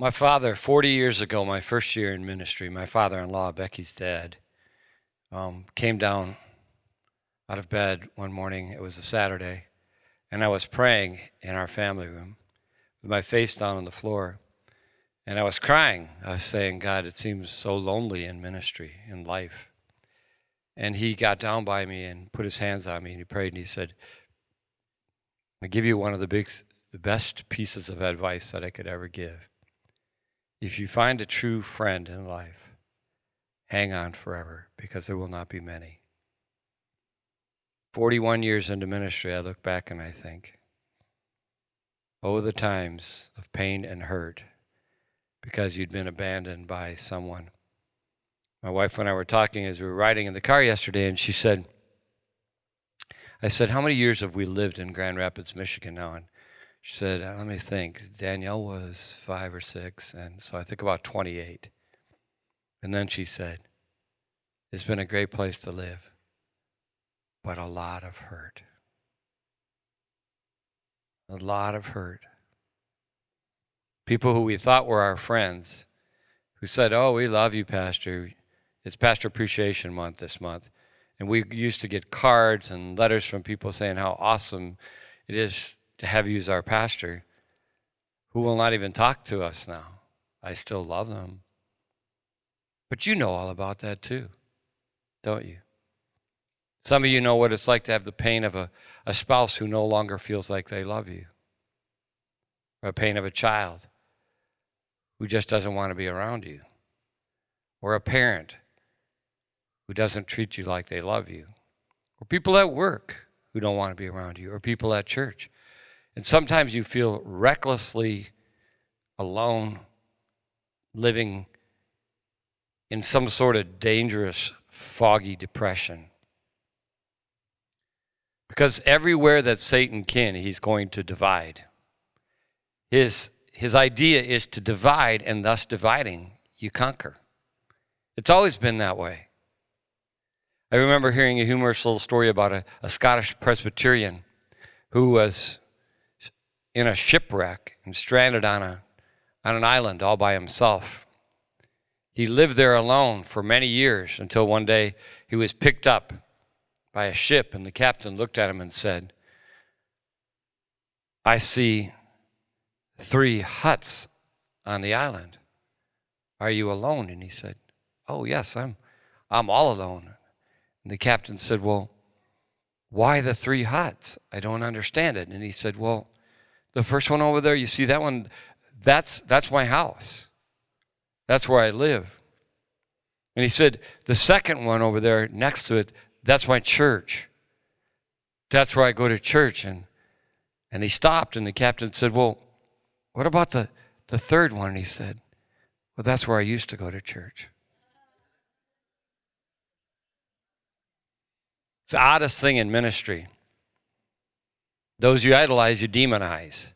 My father, 40 years ago, my first year in ministry, my father in law, Becky's dad, um, came down out of bed one morning. It was a Saturday, and I was praying in our family room with my face down on the floor. And I was crying. I was saying, God, it seems so lonely in ministry, in life. And he got down by me and put his hands on me and he prayed and he said, I give you one of the big, the best pieces of advice that I could ever give. If you find a true friend in life, hang on forever because there will not be many. 41 years into ministry, I look back and I think, oh, the times of pain and hurt because you'd been abandoned by someone. My wife and I were talking as we were riding in the car yesterday, and she said, I said, How many years have we lived in Grand Rapids, Michigan now? And she said, uh, Let me think. Danielle was five or six, and so I think about 28. And then she said, It's been a great place to live, but a lot of hurt. A lot of hurt. People who we thought were our friends, who said, Oh, we love you, Pastor. It's Pastor Appreciation Month this month. And we used to get cards and letters from people saying how awesome it is to have you as our pastor, who will not even talk to us now. I still love them. But you know all about that too, don't you? Some of you know what it's like to have the pain of a, a spouse who no longer feels like they love you, or a pain of a child who just doesn't want to be around you, or a parent who doesn't treat you like they love you, or people at work who don't want to be around you, or people at church. And sometimes you feel recklessly alone, living in some sort of dangerous, foggy depression. Because everywhere that Satan can, he's going to divide. His, his idea is to divide, and thus dividing, you conquer. It's always been that way. I remember hearing a humorous little story about a, a Scottish Presbyterian who was in a shipwreck and stranded on, a, on an island all by himself. He lived there alone for many years until one day he was picked up by a ship, and the captain looked at him and said, I see three huts on the island. Are you alone? And he said, Oh, yes, I'm, I'm all alone. And the captain said, Well, why the three huts? I don't understand it. And he said, Well, the first one over there, you see that one? That's, that's my house. That's where I live. And he said, The second one over there next to it, that's my church. That's where I go to church. And, and he stopped, and the captain said, Well, what about the, the third one? And he said, Well, that's where I used to go to church. It's the oddest thing in ministry. Those you idolize, you demonize.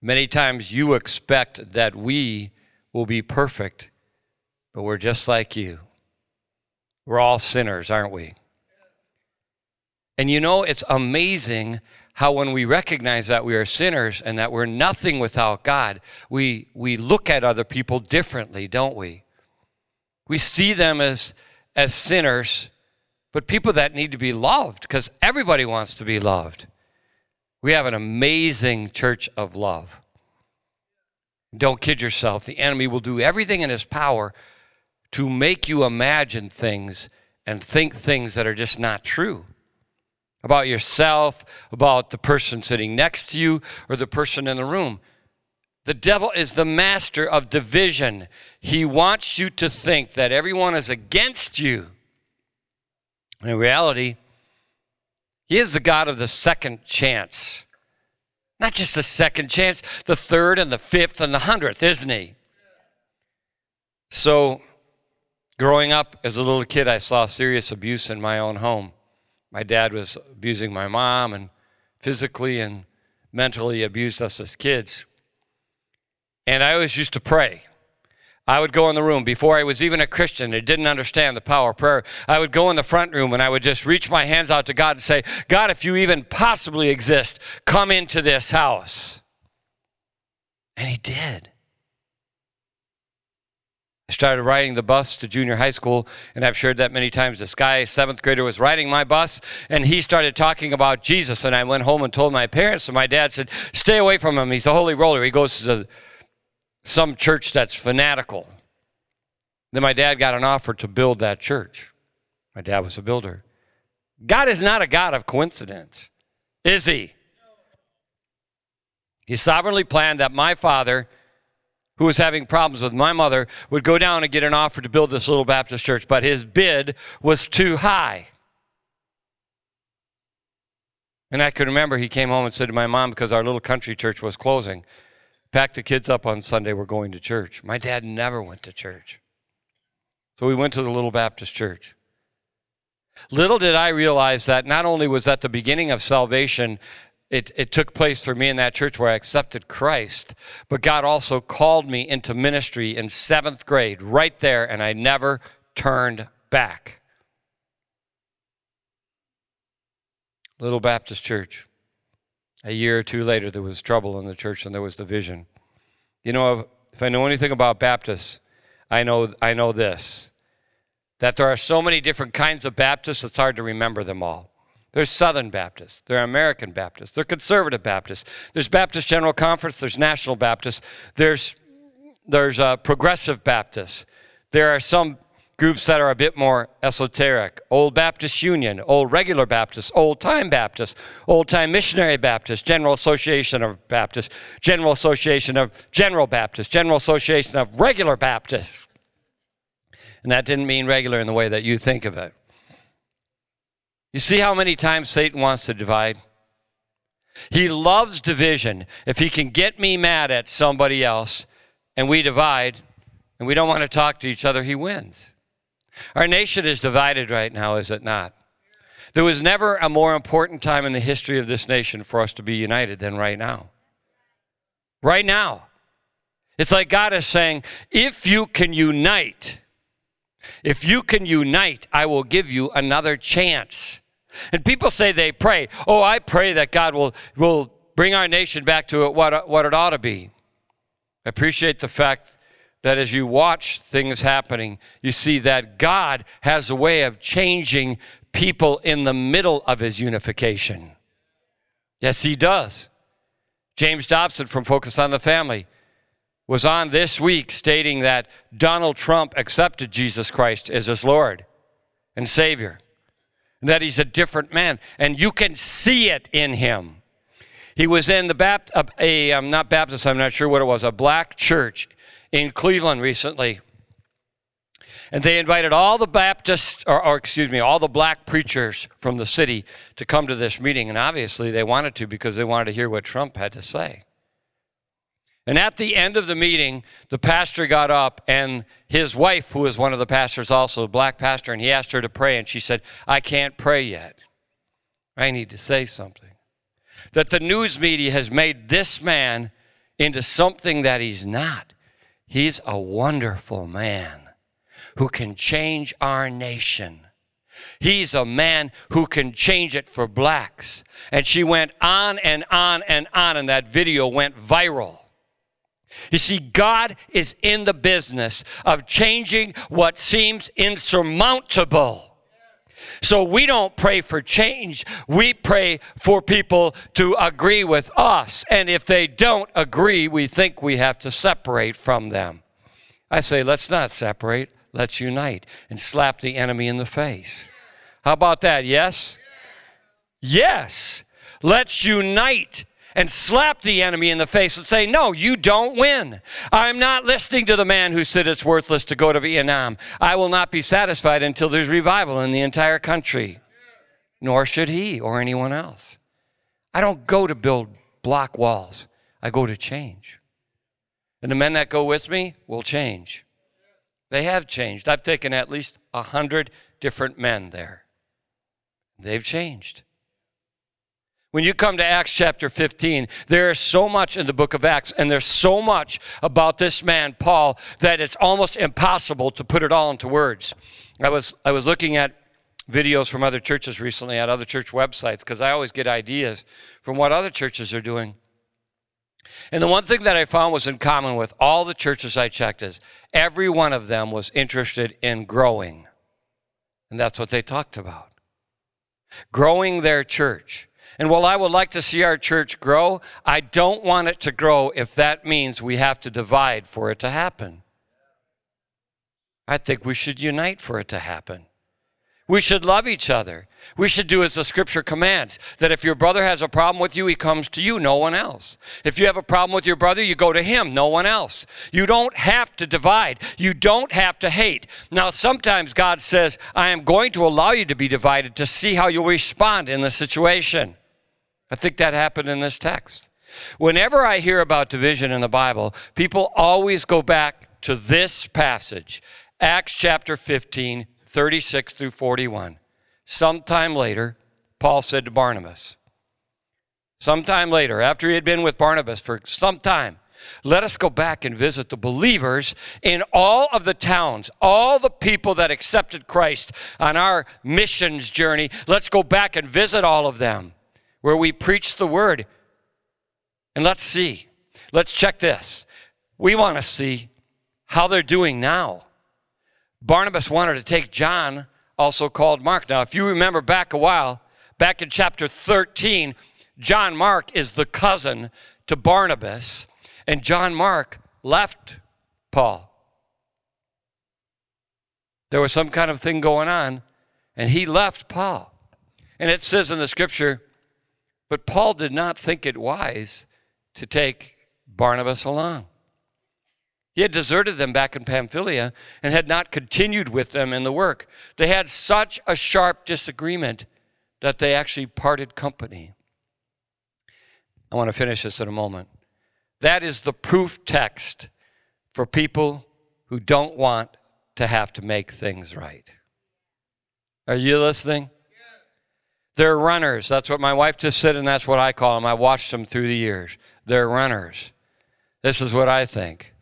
Many times you expect that we will be perfect, but we're just like you. We're all sinners, aren't we? And you know, it's amazing how when we recognize that we are sinners and that we're nothing without God, we, we look at other people differently, don't we? We see them as, as sinners but people that need to be loved because everybody wants to be loved. We have an amazing church of love. Don't kid yourself. The enemy will do everything in his power to make you imagine things and think things that are just not true about yourself, about the person sitting next to you, or the person in the room. The devil is the master of division. He wants you to think that everyone is against you. And in reality, He is the God of the second chance. Not just the second chance, the third and the fifth and the hundredth, isn't He? So, growing up as a little kid, I saw serious abuse in my own home. My dad was abusing my mom and physically and mentally abused us as kids. And I always used to pray. I would go in the room before I was even a Christian and didn't understand the power of prayer. I would go in the front room and I would just reach my hands out to God and say, God, if you even possibly exist, come into this house. And He did. I started riding the bus to junior high school, and I've shared that many times. This guy, seventh grader, was riding my bus, and he started talking about Jesus. And I went home and told my parents, and my dad said, Stay away from him. He's a holy roller. He goes to some church that's fanatical. Then my dad got an offer to build that church. My dad was a builder. God is not a God of coincidence, is he? He sovereignly planned that my father, who was having problems with my mother, would go down and get an offer to build this little Baptist church, but his bid was too high. And I could remember he came home and said to my mom, because our little country church was closing, pack the kids up on Sunday, we're going to church. My dad never went to church. So we went to the little Baptist church. Little did I realize that not only was that the beginning of salvation, it, it took place for me in that church where I accepted Christ, but God also called me into ministry in seventh grade, right there, and I never turned back. Little Baptist church. A year or two later, there was trouble in the church and there was division. You know, if I know anything about Baptists, I know, I know this that there are so many different kinds of Baptists, it's hard to remember them all. There's Southern Baptists, there are American Baptists, there are Conservative Baptists, there's Baptist General Conference, there's National Baptists, there's, there's uh, Progressive Baptists. There are some groups that are a bit more esoteric Old Baptist Union, Old Regular Baptist, Old Time Baptist, Old Time Missionary Baptist, General Association of Baptists, General Association of General Baptists, General Association of Regular Baptists. And that didn't mean regular in the way that you think of it. You see how many times Satan wants to divide? He loves division. If he can get me mad at somebody else and we divide and we don't want to talk to each other, he wins. Our nation is divided right now, is it not? There was never a more important time in the history of this nation for us to be united than right now. Right now. It's like God is saying, if you can unite, if you can unite, I will give you another chance. And people say they pray, oh, I pray that God will, will bring our nation back to what, what it ought to be. I appreciate the fact that as you watch things happening, you see that God has a way of changing people in the middle of his unification. Yes, he does. James Dobson from Focus on the Family was on this week stating that Donald Trump accepted Jesus Christ as his Lord and Savior, and that he's a different man, and you can see it in him. He was in the Baptist, a, I'm um, not Baptist, I'm not sure what it was, a black church in Cleveland recently. And they invited all the Baptists, or, or, excuse me, all the black preachers from the city to come to this meeting. And obviously they wanted to because they wanted to hear what Trump had to say. And at the end of the meeting, the pastor got up and his wife, who was one of the pastors also, a black pastor, and he asked her to pray. And she said, I can't pray yet. I need to say something. That the news media has made this man into something that he's not. He's a wonderful man who can change our nation. He's a man who can change it for blacks. And she went on and on and on, and that video went viral. You see, God is in the business of changing what seems insurmountable. So we don't pray for change. We pray for people to agree with us. And if they don't agree, we think we have to separate from them. I say, let's not separate, let's unite and slap the enemy in the face. How about that? Yes? Yes. Let's unite and slap the enemy in the face and say, No, you don't win. I'm not listening to the man who said it's worthless to go to Vietnam. I will not be satisfied until there's revival in the entire country, nor should he or anyone else. I don't go to build block walls, I go to change. And the men that go with me will change. They have changed. I've taken at least a hundred different men there. They've changed. When you come to Acts chapter 15, there is so much in the book of Acts, and there's so much about this man, Paul, that it's almost impossible to put it all into words. I was, I was looking at videos from other churches recently at other church websites because I always get ideas from what other churches are doing. And the one thing that I found was in common with all the churches I checked is every one of them was interested in growing. And that's what they talked about growing their church. And while I would like to see our church grow, I don't want it to grow if that means we have to divide for it to happen. I think we should unite for it to happen. We should love each other. We should do as the scripture commands that if your brother has a problem with you, he comes to you, no one else. If you have a problem with your brother, you go to him, no one else. You don't have to divide. You don't have to hate. Now, sometimes God says, I am going to allow you to be divided to see how you'll respond in the situation. I think that happened in this text. Whenever I hear about division in the Bible, people always go back to this passage, Acts chapter 15, 36 through 41. Sometime later, Paul said to Barnabas, sometime later, after he had been with Barnabas for some time, let us go back and visit the believers in all of the towns, all the people that accepted Christ on our missions journey. Let's go back and visit all of them where we preach the word. And let's see. Let's check this. We want to see how they're doing now. Barnabas wanted to take John, also called Mark. Now, if you remember back a while, back in chapter 13, John Mark is the cousin to Barnabas, and John Mark left Paul. There was some kind of thing going on, and he left Paul. And it says in the scripture, but Paul did not think it wise to take Barnabas along. He had deserted them back in Pamphylia and had not continued with them in the work. They had such a sharp disagreement that they actually parted company. I want to finish this in a moment. That is the proof text for people who don't want to have to make things right. Are you listening? They're runners. That's what my wife just said, and that's what I call them. I watched them through the years. They're runners. This is what I think.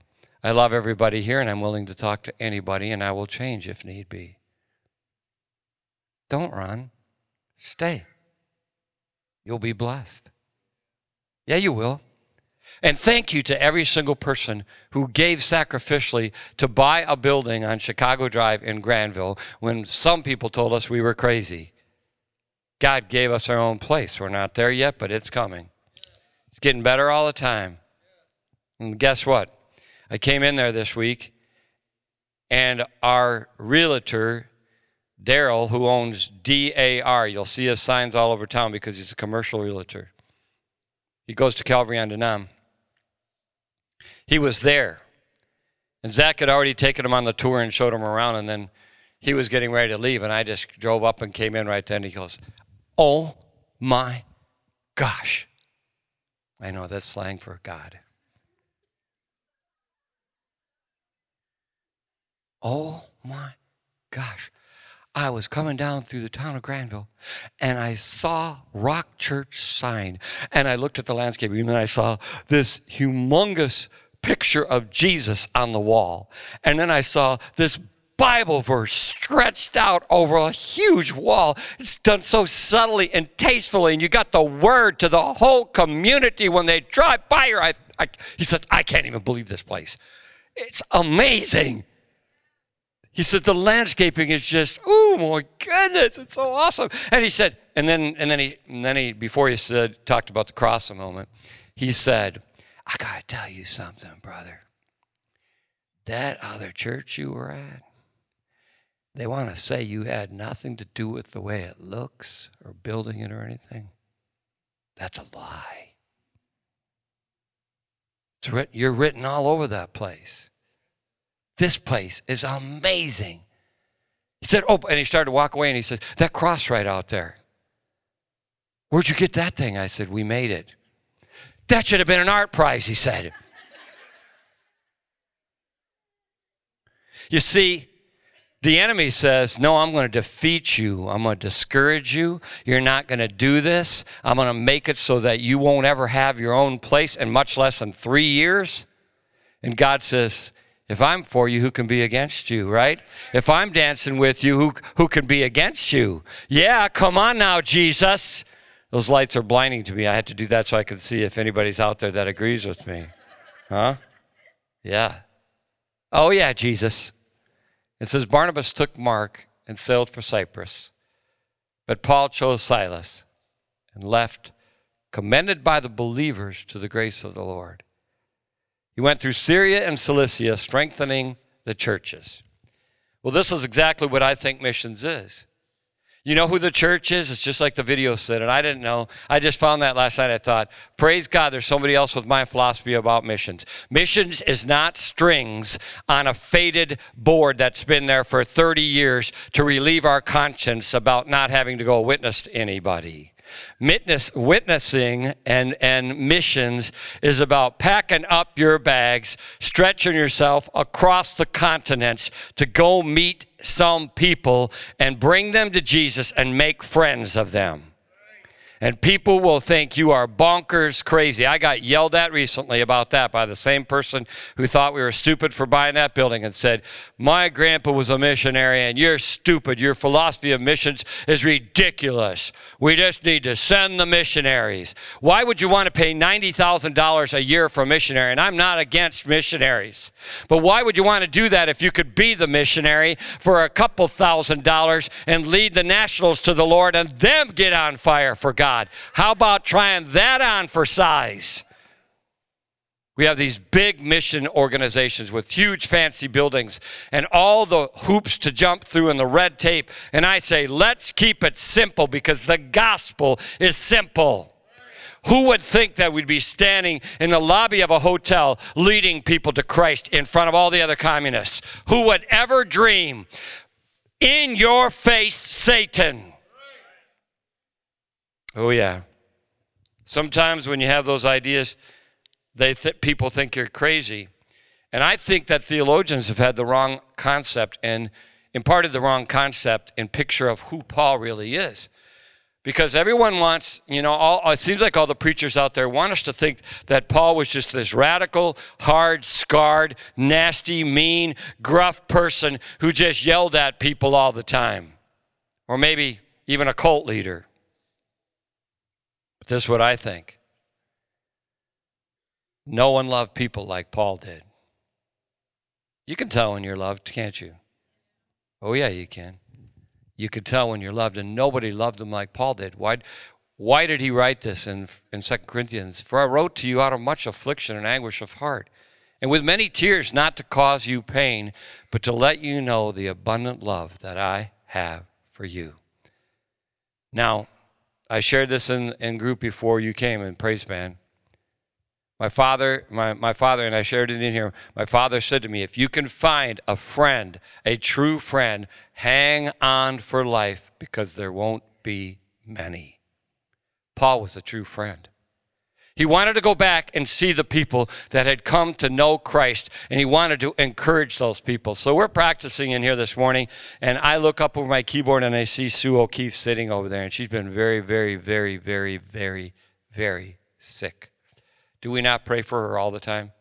I love everybody here and I'm willing to talk to anybody and I will change if need be. Don't run. Stay. You'll be blessed. Yeah, you will. And thank you to every single person who gave sacrificially to buy a building on Chicago Drive in Grandville when some people told us we were crazy. God gave us our own place. We're not there yet, but it's coming. It's getting better all the time. And guess what? I came in there this week, and our realtor, Daryl, who owns DAR, you'll see his signs all over town because he's a commercial realtor. He goes to Calvary on Denham. He was there. And Zach had already taken him on the tour and showed him around, and then he was getting ready to leave, and I just drove up and came in right then. He goes, Oh my gosh. I know that's slang for God. Oh my gosh. I was coming down through the town of Grandville and I saw Rock Church sign and I looked at the landscape and I saw this humongous picture of Jesus on the wall. And then I saw this Bible verse stretched out over a huge wall. It's done so subtly and tastefully, and you got the word to the whole community when they drive by. I, I, he said, I can't even believe this place. It's amazing. He said, the landscaping is just, oh my goodness, it's so awesome. And he said, and then, and then he, and then he, before he said, talked about the cross a moment, he said, I got to tell you something, brother. That other church you were at, they want to say you had nothing to do with the way it looks or building it or anything. That's a lie. Written, you're written all over that place. This place is amazing. He said, Oh, and he started to walk away and he says, That cross right out there. Where'd you get that thing? I said, We made it. That should have been an art prize, he said. you see, the enemy says, No, I'm going to defeat you. I'm going to discourage you. You're not going to do this. I'm going to make it so that you won't ever have your own place in much less than three years. And God says, if I'm for you, who can be against you, right? If I'm dancing with you, who, who can be against you? Yeah, come on now, Jesus. Those lights are blinding to me. I had to do that so I could see if anybody's out there that agrees with me. Huh? Yeah. Oh, yeah, Jesus. It says Barnabas took Mark and sailed for Cyprus, but Paul chose Silas and left, commended by the believers to the grace of the Lord. He went through Syria and Cilicia, strengthening the churches. Well, this is exactly what I think missions is. You know who the church is? It's just like the video said, and I didn't know. I just found that last night. I thought, praise God, there's somebody else with my philosophy about missions. Missions is not strings on a faded board that's been there for 30 years to relieve our conscience about not having to go witness to anybody. Witness, witnessing and, and missions is about packing up your bags, stretching yourself across the continents to go meet some people and bring them to Jesus and make friends of them and people will think you are bonkers crazy. I got yelled at recently about that by the same person who thought we were stupid for buying that building and said, My grandpa was a missionary and you're stupid. Your philosophy of missions is ridiculous. We just need to send the missionaries. Why would you want to pay $90,000 a year for a missionary? And I'm not against missionaries. But why would you want to do that if you could be the missionary for a couple thousand dollars and lead the nationals to the Lord and them get on fire for God? God. How about trying that on for size? We have these big mission organizations with huge fancy buildings and all the hoops to jump through and the red tape. And I say, let's keep it simple because the gospel is simple. Who would think that we'd be standing in the lobby of a hotel leading people to Christ in front of all the other communists? Who would ever dream? In your face, Satan. Oh, yeah. Sometimes when you have those ideas, they th- people think you're crazy. And I think that theologians have had the wrong concept and imparted the wrong concept and picture of who Paul really is. Because everyone wants, you know, all, it seems like all the preachers out there want us to think that Paul was just this radical, hard, scarred, nasty, mean, gruff person who just yelled at people all the time. Or maybe even a cult leader. This is what I think. No one loved people like Paul did. You can tell when you're loved, can't you? Oh, yeah, you can. You can tell when you're loved, and nobody loved him like Paul did. Why, why did he write this in, in 2 Corinthians? For I wrote to you out of much affliction and anguish of heart, and with many tears, not to cause you pain, but to let you know the abundant love that I have for you. Now, I shared this in, in group before you came in praise band. My father, my, my father, and I shared it in here. My father said to me, if you can find a friend, a true friend, hang on for life because there won't be many. Paul was a true friend. He wanted to go back and see the people that had come to know Christ, and he wanted to encourage those people. So we're practicing in here this morning, and I look up over my keyboard and I see Sue O'Keefe sitting over there, and she's been very, very, very, very, very, very sick. Do we not pray for her all the time?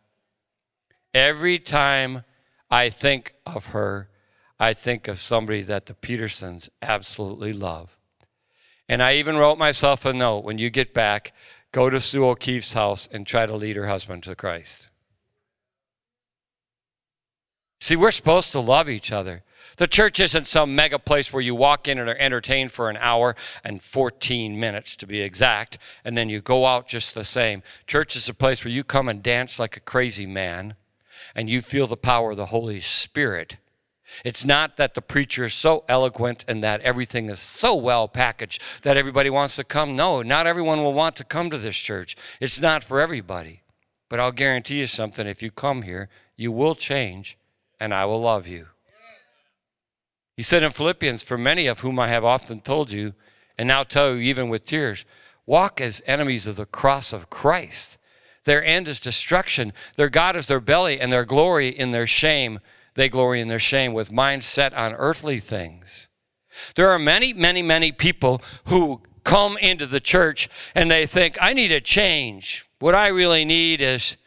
Every time I think of her, I think of somebody that the Petersons absolutely love. And I even wrote myself a note when you get back go to Sue O'Keefe's house and try to lead her husband to Christ. See, we're supposed to love each other. The church isn't some mega place where you walk in and are entertained for an hour and 14 minutes to be exact, and then you go out just the same. Church is a place where you come and dance like a crazy man, and you feel the power of the Holy Spirit it's not that the preacher is so eloquent and that everything is so well packaged that everybody wants to come. No, not everyone will want to come to this church. It's not for everybody. But I'll guarantee you something if you come here, you will change and I will love you. He said in Philippians, For many of whom I have often told you, and now tell you even with tears, walk as enemies of the cross of Christ. Their end is destruction, their God is their belly, and their glory in their shame they glory in their shame with minds set on earthly things. There are many, many, many people who come into the church and they think, I need a change. What I really need is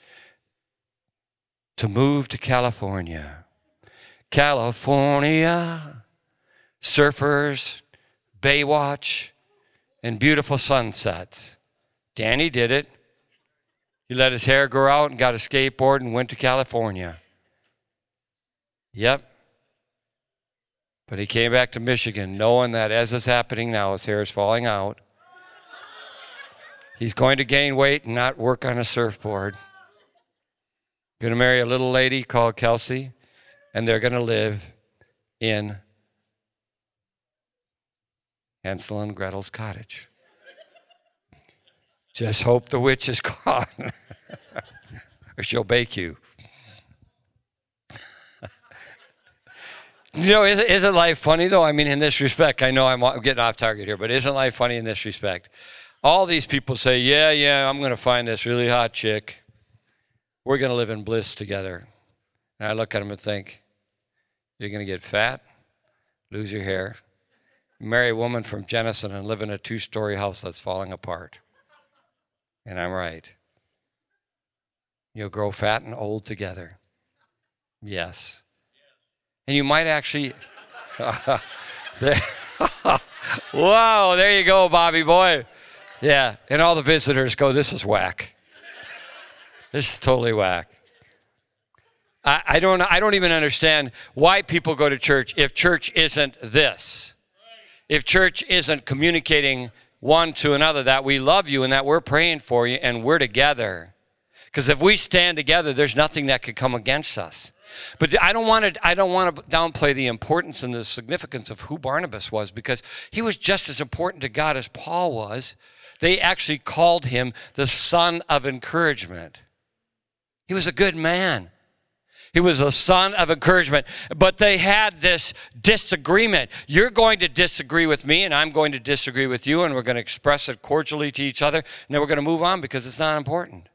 to move to California. California, surfers, Baywatch, and beautiful sunsets. Danny did it. He let his hair grow out and got a skateboard and went to California. Yep. But he came back to Michigan knowing that as is happening now, his hair is falling out. He's going to gain weight and not work on a surfboard. Going to marry a little lady called Kelsey, and they're going to live in Hansel and Gretel's cottage. Just hope the witch is gone, or she'll bake you. You know, isn't, isn't life funny though? I mean, in this respect, I know I'm getting off target here, but isn't life funny in this respect? All these people say, Yeah, yeah, I'm going to find this really hot chick. We're going to live in bliss together. And I look at them and think, You're going to get fat, lose your hair, marry a woman from Jenison, and live in a two story house that's falling apart. And I'm right. You'll grow fat and old together. Yes. And you might actually. wow, there you go, Bobby boy. Yeah, and all the visitors go, This is whack. This is totally whack. I, I, don't, I don't even understand why people go to church if church isn't this. If church isn't communicating one to another that we love you and that we're praying for you and we're together. Because if we stand together, there's nothing that could come against us. But I don't want to I don't want to downplay the importance and the significance of who Barnabas was because he was just as important to God as Paul was. They actually called him the son of encouragement. He was a good man. He was a son of encouragement. But they had this disagreement. You're going to disagree with me, and I'm going to disagree with you, and we're going to express it cordially to each other, and then we're going to move on because it's not important.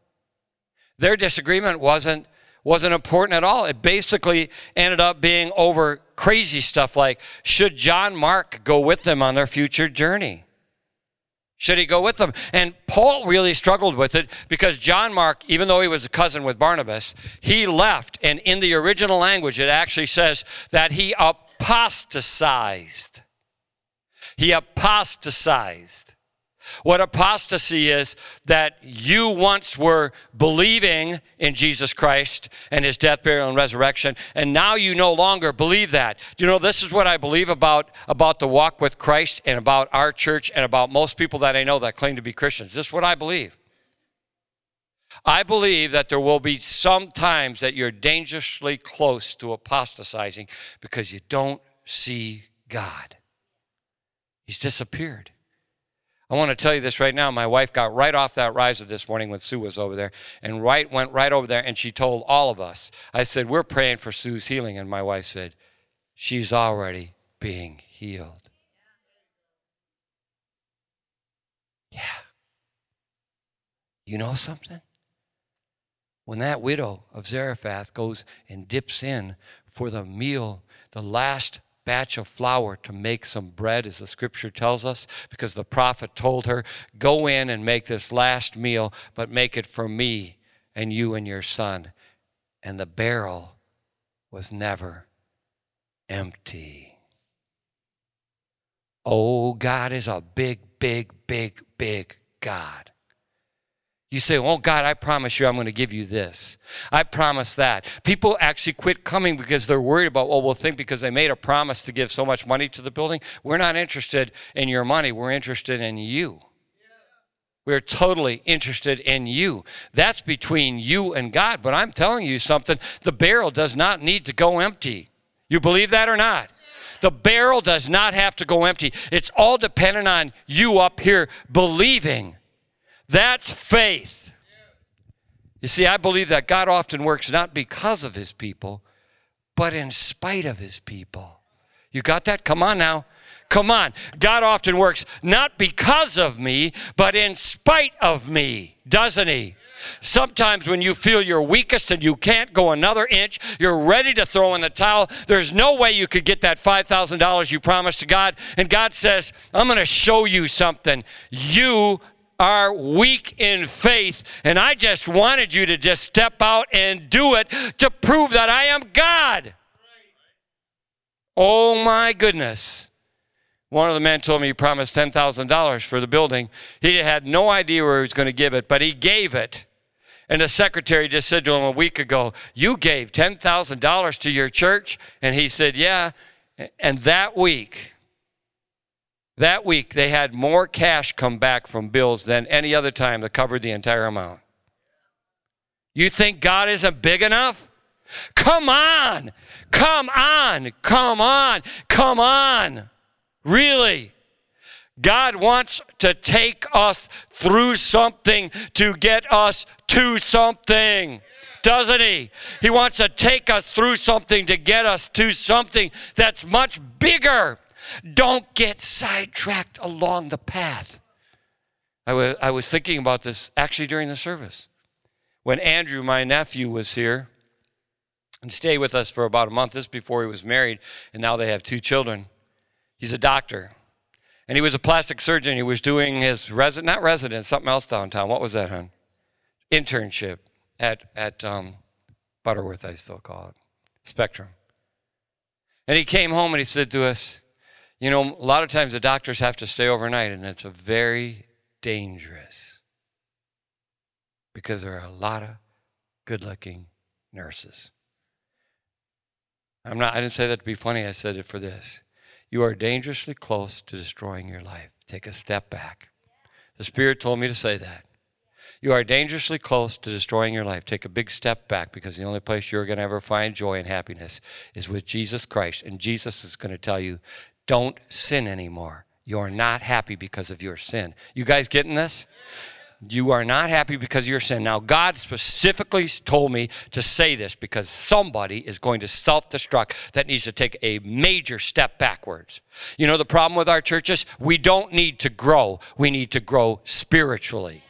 Their disagreement wasn't wasn't important at all. It basically ended up being over crazy stuff like should John Mark go with them on their future journey? Should he go with them? And Paul really struggled with it because John Mark, even though he was a cousin with Barnabas, he left. And in the original language, it actually says that he apostatized. He apostatized. What apostasy is that you once were believing in Jesus Christ and his death, burial, and resurrection, and now you no longer believe that. You know, this is what I believe about, about the walk with Christ and about our church and about most people that I know that claim to be Christians. This is what I believe. I believe that there will be some times that you're dangerously close to apostatizing because you don't see God. He's disappeared. I want to tell you this right now. My wife got right off that riser this morning when Sue was over there and right went right over there and she told all of us. I said, We're praying for Sue's healing. And my wife said, She's already being healed. Yeah. You know something? When that widow of Zarephath goes and dips in for the meal, the last batch of flour to make some bread, as the scripture tells us, because the prophet told her, Go in and make this last meal, but make it for me and you and your son. And the barrel was never empty. Oh, God is a big, big, big, big God. You say, Oh God, I promise you I'm going to give you this. I promise that. People actually quit coming because they're worried about, well, we'll think because they made a promise to give so much money to the building. We're not interested in your money, we're interested in you. We're totally interested in you. That's between you and God. But I'm telling you something the barrel does not need to go empty. You believe that or not? The barrel does not have to go empty. It's all dependent on you up here believing that's faith. You see, I believe that God often works not because of his people, but in spite of his people. You got that? Come on now. Come on. God often works not because of me, but in spite of me, doesn't he? Sometimes when you feel you're weakest and you can't go another inch, you're ready to throw in the towel. There's no way you could get that $5,000 you promised to God. And God says, I'm going to show you something. You are weak in faith. And I just wanted you to just step out and do it to prove that I am God. Oh my goodness. One of the men told me he promised $10,000 for the building. He had no idea where he was going to give it, but he gave it. And the secretary just said to him a week ago, You gave $10,000 to your church? And he said, Yeah. And that week, that week, they had more cash come back from bills than any other time that covered the entire amount. You think God isn't big enough? Come on, come on, come on, come on. Really? God wants to take us through something to get us to something, doesn't He? He wants to take us through something to get us to something that's much bigger. Don't get sidetracked along the path. I was, I was thinking about this actually during the service. When Andrew, my nephew, was here and stayed with us for about a month, this before he was married, and now they have two children. He's a doctor. And he was a plastic surgeon. He was doing his resident, not residence, something else downtown. What was that, hon? Internship at, at um, Butterworth, I still call it, Spectrum. And he came home and he said to us, You know, a lot of times the doctors have to stay overnight, and it's very dangerous because there are a lot of good looking nurses. I'm not, I didn't say that to be funny, I said it for this. You are dangerously close to destroying your life. Take a step back. The Spirit told me to say that. You are dangerously close to destroying your life. Take a big step back because the only place you're going to ever find joy and happiness is with Jesus Christ. And Jesus is going to tell you, don't sin anymore. You're not happy because of your sin. You guys getting this? You are not happy because of your sin. Now, God specifically told me to say this because somebody is going to self destruct that needs to take a major step backwards. You know, the problem with our churches, we don't need to grow, we need to grow spiritually.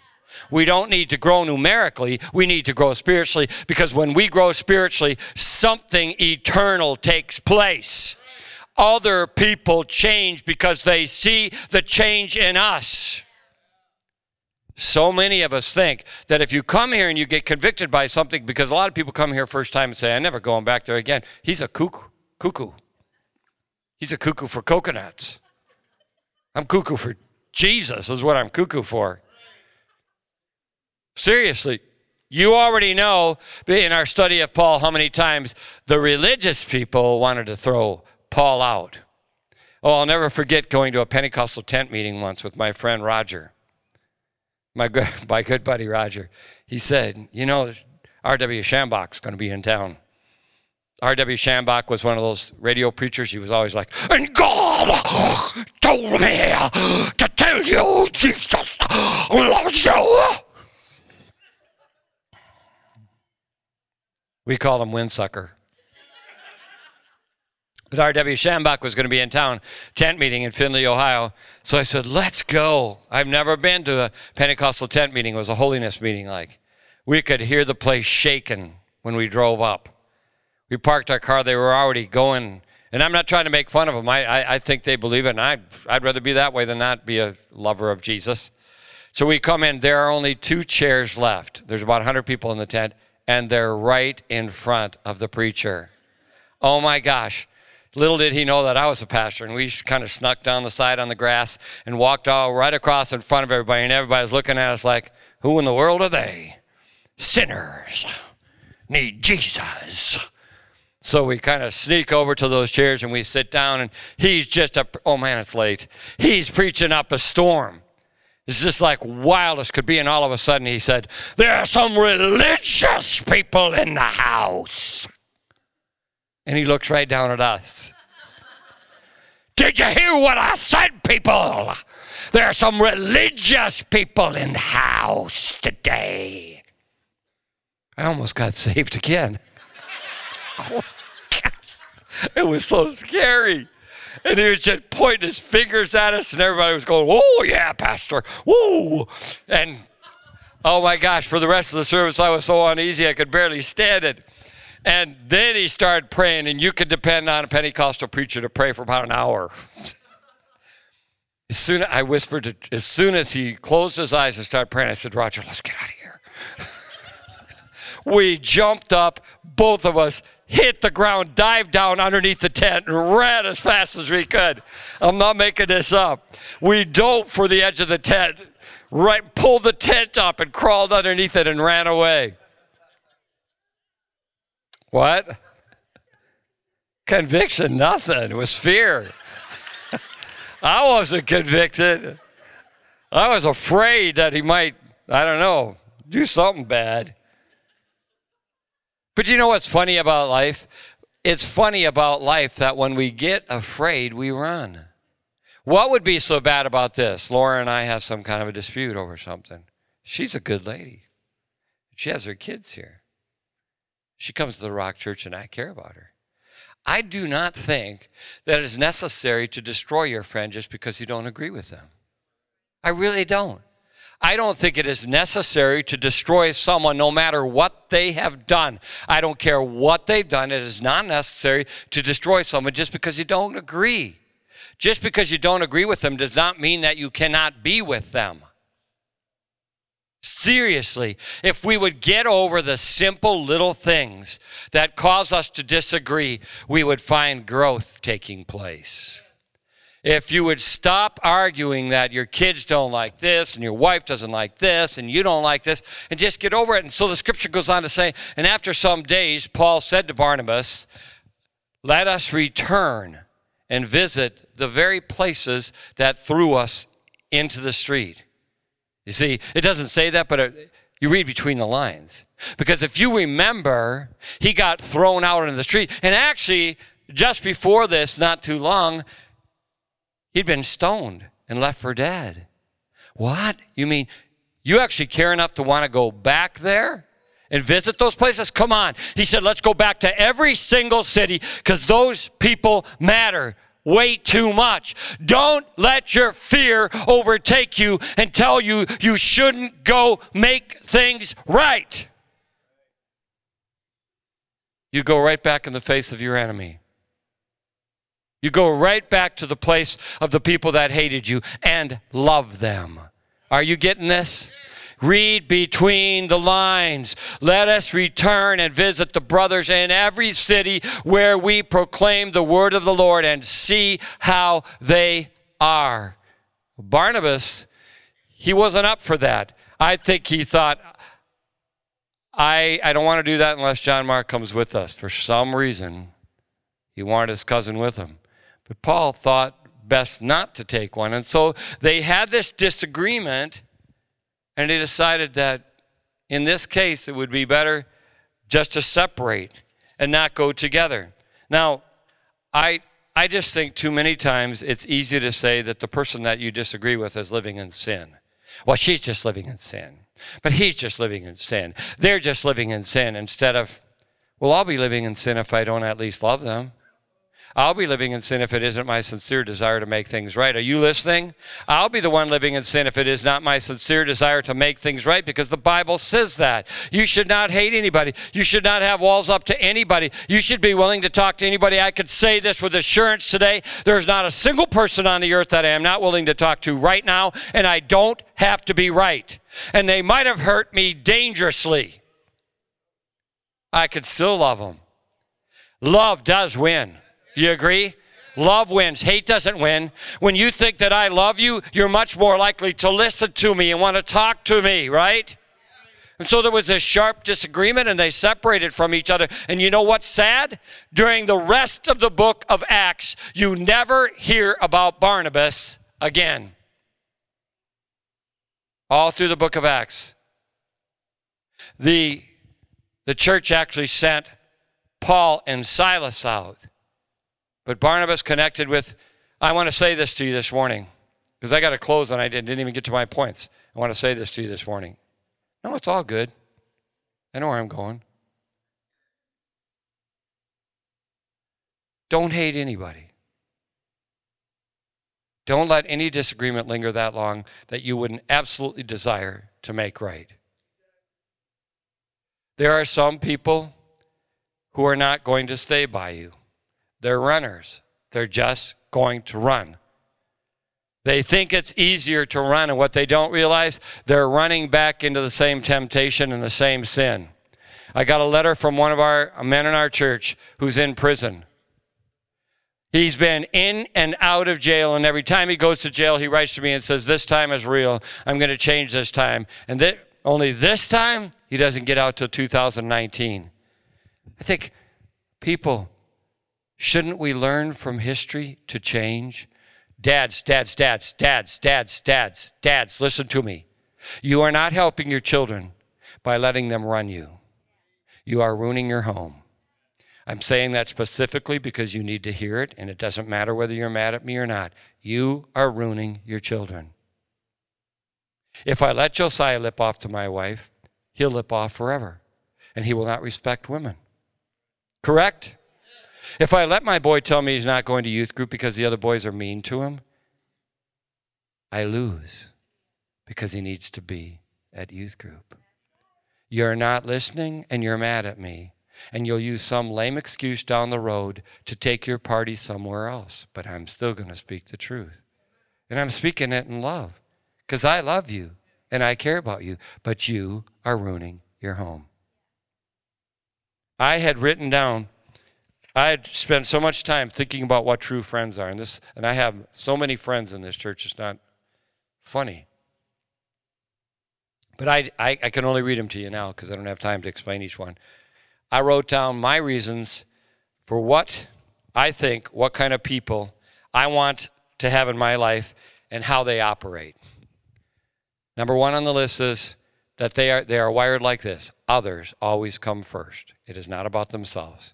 We don't need to grow numerically, we need to grow spiritually because when we grow spiritually, something eternal takes place. Other people change because they see the change in us. So many of us think that if you come here and you get convicted by something, because a lot of people come here first time and say, I'm never going back there again. He's a cuckoo. cuckoo. He's a cuckoo for coconuts. I'm cuckoo for Jesus, is what I'm cuckoo for. Seriously, you already know in our study of Paul how many times the religious people wanted to throw Paul out. Oh, I'll never forget going to a Pentecostal tent meeting once with my friend Roger my good, my good buddy Roger, he said, you know, R.W. Schambach's going to be in town. R.W. Schambach was one of those radio preachers. He was always like, and God told me to tell you Jesus loves you. We call him Windsucker. But R.W. Schambach was going to be in town, tent meeting in Findlay, Ohio. So I said, let's go. I've never been to a Pentecostal tent meeting. It was a holiness meeting like. We could hear the place shaking when we drove up. We parked our car. They were already going. And I'm not trying to make fun of them. I, I, I think they believe it. And I'd, I'd rather be that way than not be a lover of Jesus. So we come in. There are only two chairs left. There's about 100 people in the tent. And they're right in front of the preacher. Oh my gosh. Little did he know that I was a pastor, and we kind of snuck down the side on the grass and walked all right across in front of everybody, and everybody was looking at us like, Who in the world are they? Sinners need Jesus. So we kind of sneak over to those chairs and we sit down, and he's just a, oh man, it's late. He's preaching up a storm. It's just like wild as could be, and all of a sudden he said, There are some religious people in the house. And he looks right down at us. Did you hear what I said, people? There are some religious people in the house today. I almost got saved again. oh, it was so scary. And he was just pointing his fingers at us, and everybody was going, Oh, yeah, Pastor. Whoa. And oh my gosh, for the rest of the service, I was so uneasy I could barely stand it. And then he started praying, and you could depend on a Pentecostal preacher to pray for about an hour. as soon as I whispered, as soon as he closed his eyes and started praying, I said, Roger, let's get out of here. we jumped up, both of us hit the ground, dived down underneath the tent, and ran as fast as we could. I'm not making this up. We dove for the edge of the tent, right, pulled the tent up and crawled underneath it and ran away. What? Conviction, nothing. It was fear. I wasn't convicted. I was afraid that he might, I don't know, do something bad. But you know what's funny about life? It's funny about life that when we get afraid, we run. What would be so bad about this? Laura and I have some kind of a dispute over something. She's a good lady. She has her kids here. She comes to the Rock Church and I care about her. I do not think that it is necessary to destroy your friend just because you don't agree with them. I really don't. I don't think it is necessary to destroy someone no matter what they have done. I don't care what they've done. It is not necessary to destroy someone just because you don't agree. Just because you don't agree with them does not mean that you cannot be with them. Seriously, if we would get over the simple little things that cause us to disagree, we would find growth taking place. If you would stop arguing that your kids don't like this and your wife doesn't like this and you don't like this and just get over it. And so the scripture goes on to say, and after some days, Paul said to Barnabas, Let us return and visit the very places that threw us into the street. You see, it doesn't say that, but it, you read between the lines. Because if you remember, he got thrown out into the street. And actually, just before this, not too long, he'd been stoned and left for dead. What? You mean you actually care enough to want to go back there? and visit those places? Come on. He said, let's go back to every single city because those people matter way too much. Don't let your fear overtake you and tell you you shouldn't go make things right. You go right back in the face of your enemy. You go right back to the place of the people that hated you and love them. Are you getting this? Read between the lines. Let us return and visit the brothers in every city where we proclaim the word of the Lord and see how they are. Barnabas, he wasn't up for that. I think he thought, I, I don't want to do that unless John Mark comes with us. For some reason, he wanted his cousin with him. But Paul thought best not to take one. And so they had this disagreement and he decided that in this case, it would be better just to separate and not go together. Now, I, I just think too many times it's easy to say that the person that you disagree with is living in sin. Well, she's just living in sin, but he's just living in sin. They're just living in sin instead of, well, I'll be living in sin if I don't at least love them. I'll be living in sin if it isn't my sincere desire to make things right. Are you listening? I'll be the one living in sin if it is not my sincere desire to make things right because the Bible says that. You should not hate anybody. You should not have walls up to anybody. You should be willing to talk to anybody. I could say this with assurance today. There's not a single person on the earth that I am not willing to talk to right now, and I don't have to be right. And they might have hurt me dangerously. I could still love them. Love does win. You agree? Love wins. Hate doesn't win. When you think that I love you, you're much more likely to listen to me and want to talk to me, right? And so there was a sharp disagreement and they separated from each other. And you know what's sad? During the rest of the book of Acts, you never hear about Barnabas again. All through the book of Acts. The, the church actually sent Paul and Silas out. But Barnabas connected with, I want to say this to you this morning, because I got to close and I didn't even get to my points. I want to say this to you this morning. No, it's all good. I know where I'm going. Don't hate anybody. Don't let any disagreement linger that long that you wouldn't absolutely desire to make right. There are some people who are not going to stay by you. They're runners. They're just going to run. They think it's easier to run, and what they don't realize, they're running back into the same temptation and the same sin. I got a letter from one of our men in our church who's in prison. He's been in and out of jail, and every time he goes to jail, he writes to me and says, This time is real. I'm going to change this time. And th- only this time, he doesn't get out till 2019. I think, people, shouldn't we learn from history to change? Dads, dads, dads, dads, dads, dads, dads, listen to me. You are not helping your children by letting them run you. You are ruining your home. I'm saying that specifically because you need to hear it, and it doesn't matter whether you're mad at me or not. You are ruining your children. If I let Josiah lip off to my wife, he'll lip off forever, and he will not respect women. Correct? If I let my boy tell me he's not going to youth group because the other boys are mean to him, I lose because he needs to be at youth group. You're not listening and you're mad at me and you'll use some lame excuse down the road to take your party somewhere else. But I'm still going to speak the truth. And I'm speaking it in love because I love you and I care about you, but you are ruining your home. I had written down, I spend so much time thinking about what true friends are. And, this, and I have so many friends in this church, it's not funny. But I, I, I can only read them to you now because I don't have time to explain each one. I wrote down my reasons for what I think, what kind of people I want to have in my life and how they operate. Number one on the list is that they are, they are wired like this others always come first. It is not about themselves.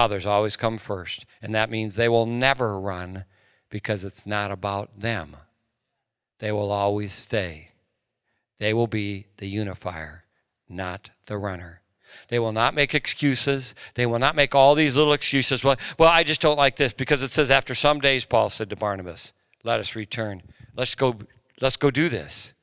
Others always come first. And that means they will never run because it's not about them. They will always stay. They will be the unifier, not the runner. They will not make excuses. They will not make all these little excuses. Well, well, I just don't like this because it says after some days, Paul said to Barnabas, "Let us return. Let's go. Let's go do this."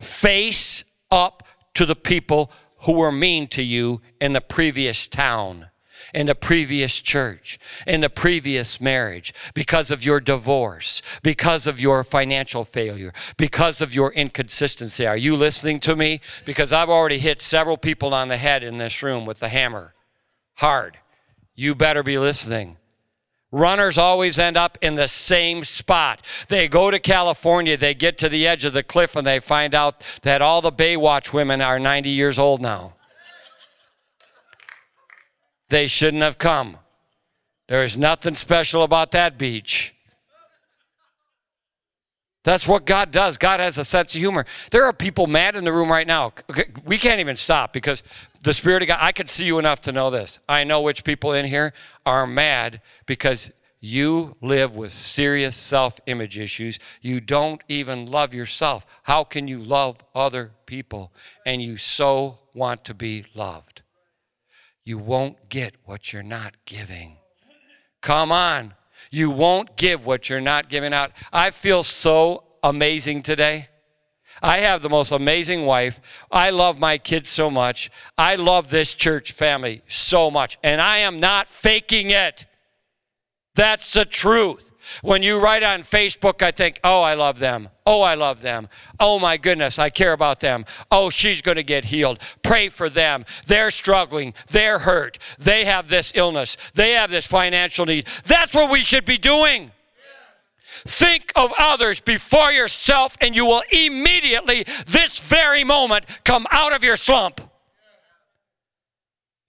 Face up to the people who were mean to you in the previous town in the previous church, in the previous marriage, because of your divorce, because of your financial failure, because of your inconsistency. Are you listening to me? Because I've already hit several people on the head in this room with the hammer. Hard. You better be listening. Runners always end up in the same spot. They go to California, they get to the edge of the cliff, and they find out that all the Baywatch women are 90 years old now. They shouldn't have come. There is nothing special about that beach. That's what God does. God has a sense of humor. There are people mad in the room right now. We can't even stop because the Spirit of God, I could see you enough to know this. I know which people in here are mad because you live with serious self image issues. You don't even love yourself. How can you love other people? And you so want to be loved you won't get what you're not giving. Come on. You won't give what you're not giving out. I feel so amazing today. I have the most amazing wife. I love my kids so much. I love this church family so much. And I am not faking it. That's the truth. When you write on Facebook, I think, oh, I love them. Oh, I love them. Oh, my goodness, I care about them. Oh, she's going to get healed. Pray for them. They're struggling. They're hurt. They have this illness. They have this financial need. That's what we should be doing. Think of others before yourself, and you will immediately, this very moment, come out of your slump.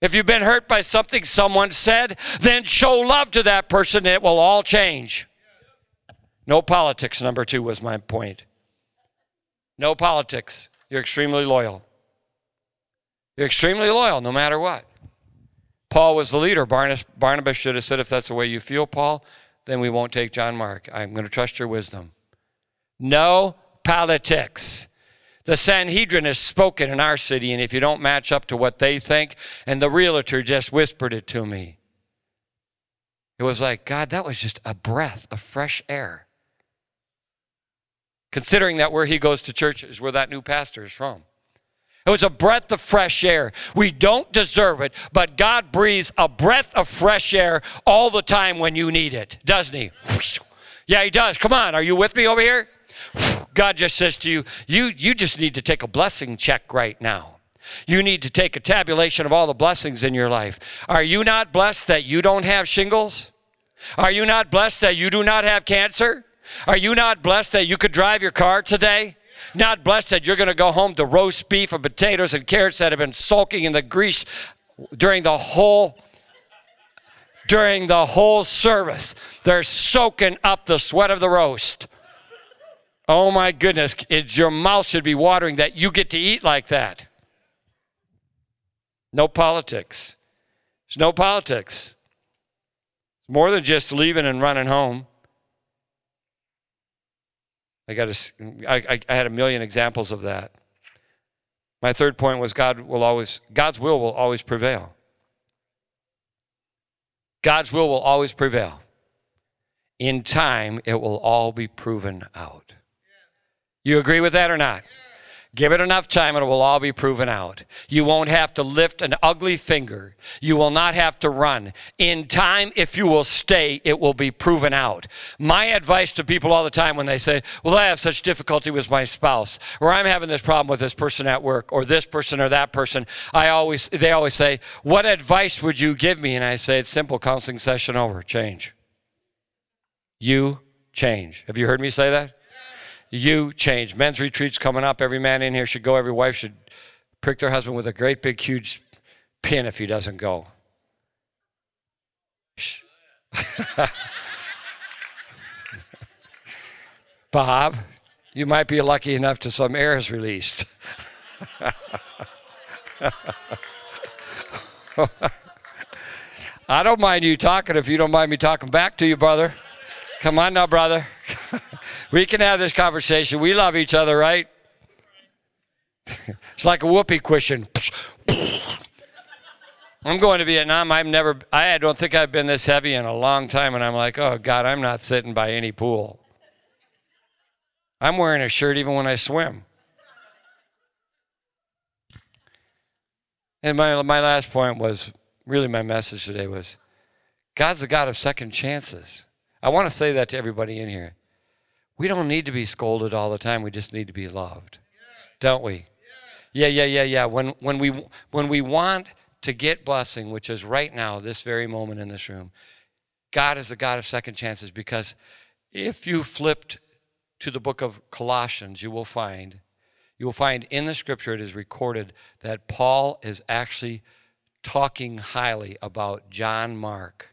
If you've been hurt by something someone said, then show love to that person, and it will all change. No politics, number two was my point. No politics. You're extremely loyal. You're extremely loyal no matter what. Paul was the leader. Barnabas, Barnabas should have said, if that's the way you feel, Paul, then we won't take John Mark. I'm going to trust your wisdom. No politics. The Sanhedrin has spoken in our city, and if you don't match up to what they think, and the realtor just whispered it to me, it was like, God, that was just a breath of fresh air considering that where he goes to church is where that new pastor is from. It was a breath of fresh air. We don't deserve it, but God breathes a breath of fresh air all the time when you need it, doesn't He? Yeah, He does. Come on, are you with me over here? God just says to you, you, you just need to take a blessing check right now. You need to take a tabulation of all the blessings in your life. Are you not blessed that you don't have shingles? Are you not blessed that you do not have cancer? Are you not blessed that you could drive your car today? Not blessed that you're going to go home to roast beef and potatoes and carrots that have been sulking in the grease during the whole during the whole service. They're soaking up the sweat of the roast. Oh my goodness, it's your mouth should be watering that you get to eat like that. No politics. There's no politics. It's more than just leaving and running home. I got a, I, I had a million examples of that. My third point was God will always God's will will always prevail. God's will will always prevail. In time, it will all be proven out. You agree with that or not? Give it enough time and it will all be proven out. You won't have to lift an ugly finger. You will not have to run. In time, if you will stay, it will be proven out. My advice to people all the time when they say, Well, I have such difficulty with my spouse, or I'm having this problem with this person at work, or this person or that person, I always they always say, What advice would you give me? And I say, It's simple, counseling session over. Change. You change. Have you heard me say that? You change. Men's retreats coming up. Every man in here should go. Every wife should prick their husband with a great big huge pin if he doesn't go. Bob, you might be lucky enough to some air is released. I don't mind you talking if you don't mind me talking back to you, brother. Come on now, brother. We can have this conversation. We love each other, right? it's like a whoopee cushion. I'm going to Vietnam. I've never, I don't think I've been this heavy in a long time. And I'm like, oh God, I'm not sitting by any pool. I'm wearing a shirt even when I swim. And my, my last point was really my message today was God's the God of second chances. I want to say that to everybody in here. We don't need to be scolded all the time. We just need to be loved. Don't we? Yeah, yeah, yeah, yeah. When when we when we want to get blessing, which is right now, this very moment in this room, God is a God of second chances because if you flipped to the book of Colossians, you will find you will find in the scripture it is recorded that Paul is actually talking highly about John Mark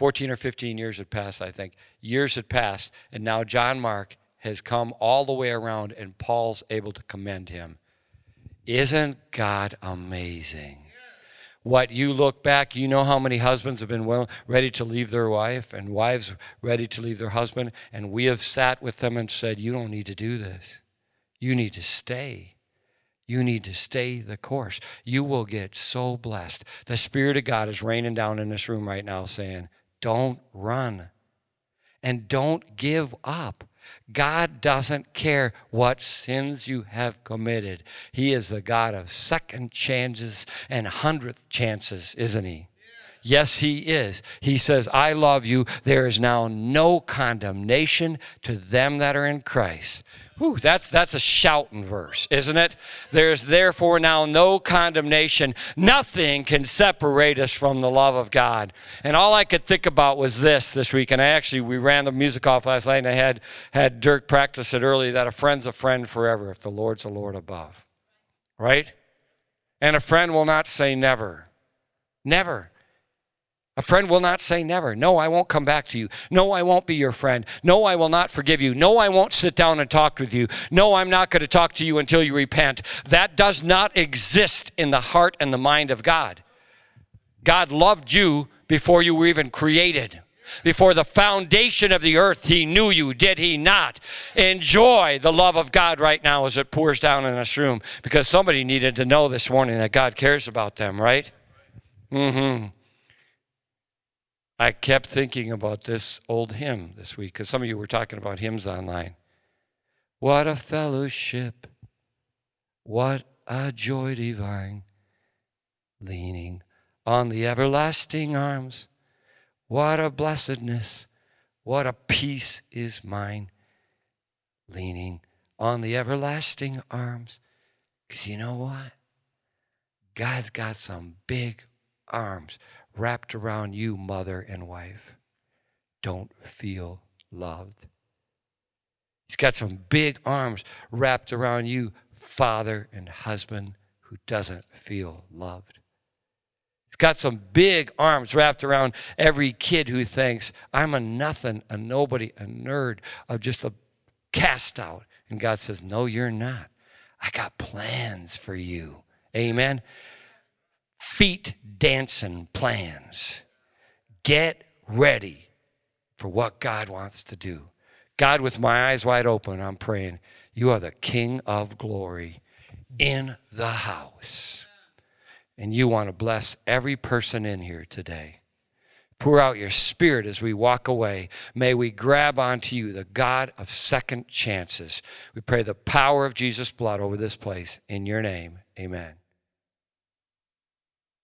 14 or 15 years had passed, I think. Years had passed, and now John Mark has come all the way around, and Paul's able to commend him. Isn't God amazing? What you look back, you know how many husbands have been well, ready to leave their wife, and wives ready to leave their husband, and we have sat with them and said, You don't need to do this. You need to stay. You need to stay the course. You will get so blessed. The Spirit of God is raining down in this room right now saying, don't run. And don't give up. God doesn't care what sins you have committed. He is the God of second chances and hundredth chances, isn't He? Yes, He is. He says, I love you. There is now no condemnation to them that are in Christ. Whew, that's, that's a shouting verse, isn't it? There's therefore now no condemnation. Nothing can separate us from the love of God. And all I could think about was this this week. And I actually, we ran the music off last night and I had, had Dirk practice it early that a friend's a friend forever if the Lord's the Lord above. Right? And a friend will not say never. Never. A friend will not say never. No, I won't come back to you. No, I won't be your friend. No, I will not forgive you. No, I won't sit down and talk with you. No, I'm not going to talk to you until you repent. That does not exist in the heart and the mind of God. God loved you before you were even created. Before the foundation of the earth, He knew you, did He not? Enjoy the love of God right now as it pours down in this room because somebody needed to know this morning that God cares about them, right? Mm hmm. I kept thinking about this old hymn this week because some of you were talking about hymns online. What a fellowship, what a joy divine, leaning on the everlasting arms. What a blessedness, what a peace is mine, leaning on the everlasting arms. Because you know what? God's got some big arms wrapped around you, mother and wife. Don't feel loved. He's got some big arms wrapped around you, father and husband who doesn't feel loved. He's got some big arms wrapped around every kid who thinks, I'm a nothing, a nobody, a nerd, of just a cast out. And God says, No, you're not. I got plans for you. Amen. Feet dancing plans. Get ready for what God wants to do. God, with my eyes wide open, I'm praying, you are the King of glory in the house. And you want to bless every person in here today. Pour out your spirit as we walk away. May we grab onto you, the God of second chances. We pray the power of Jesus' blood over this place. In your name, amen.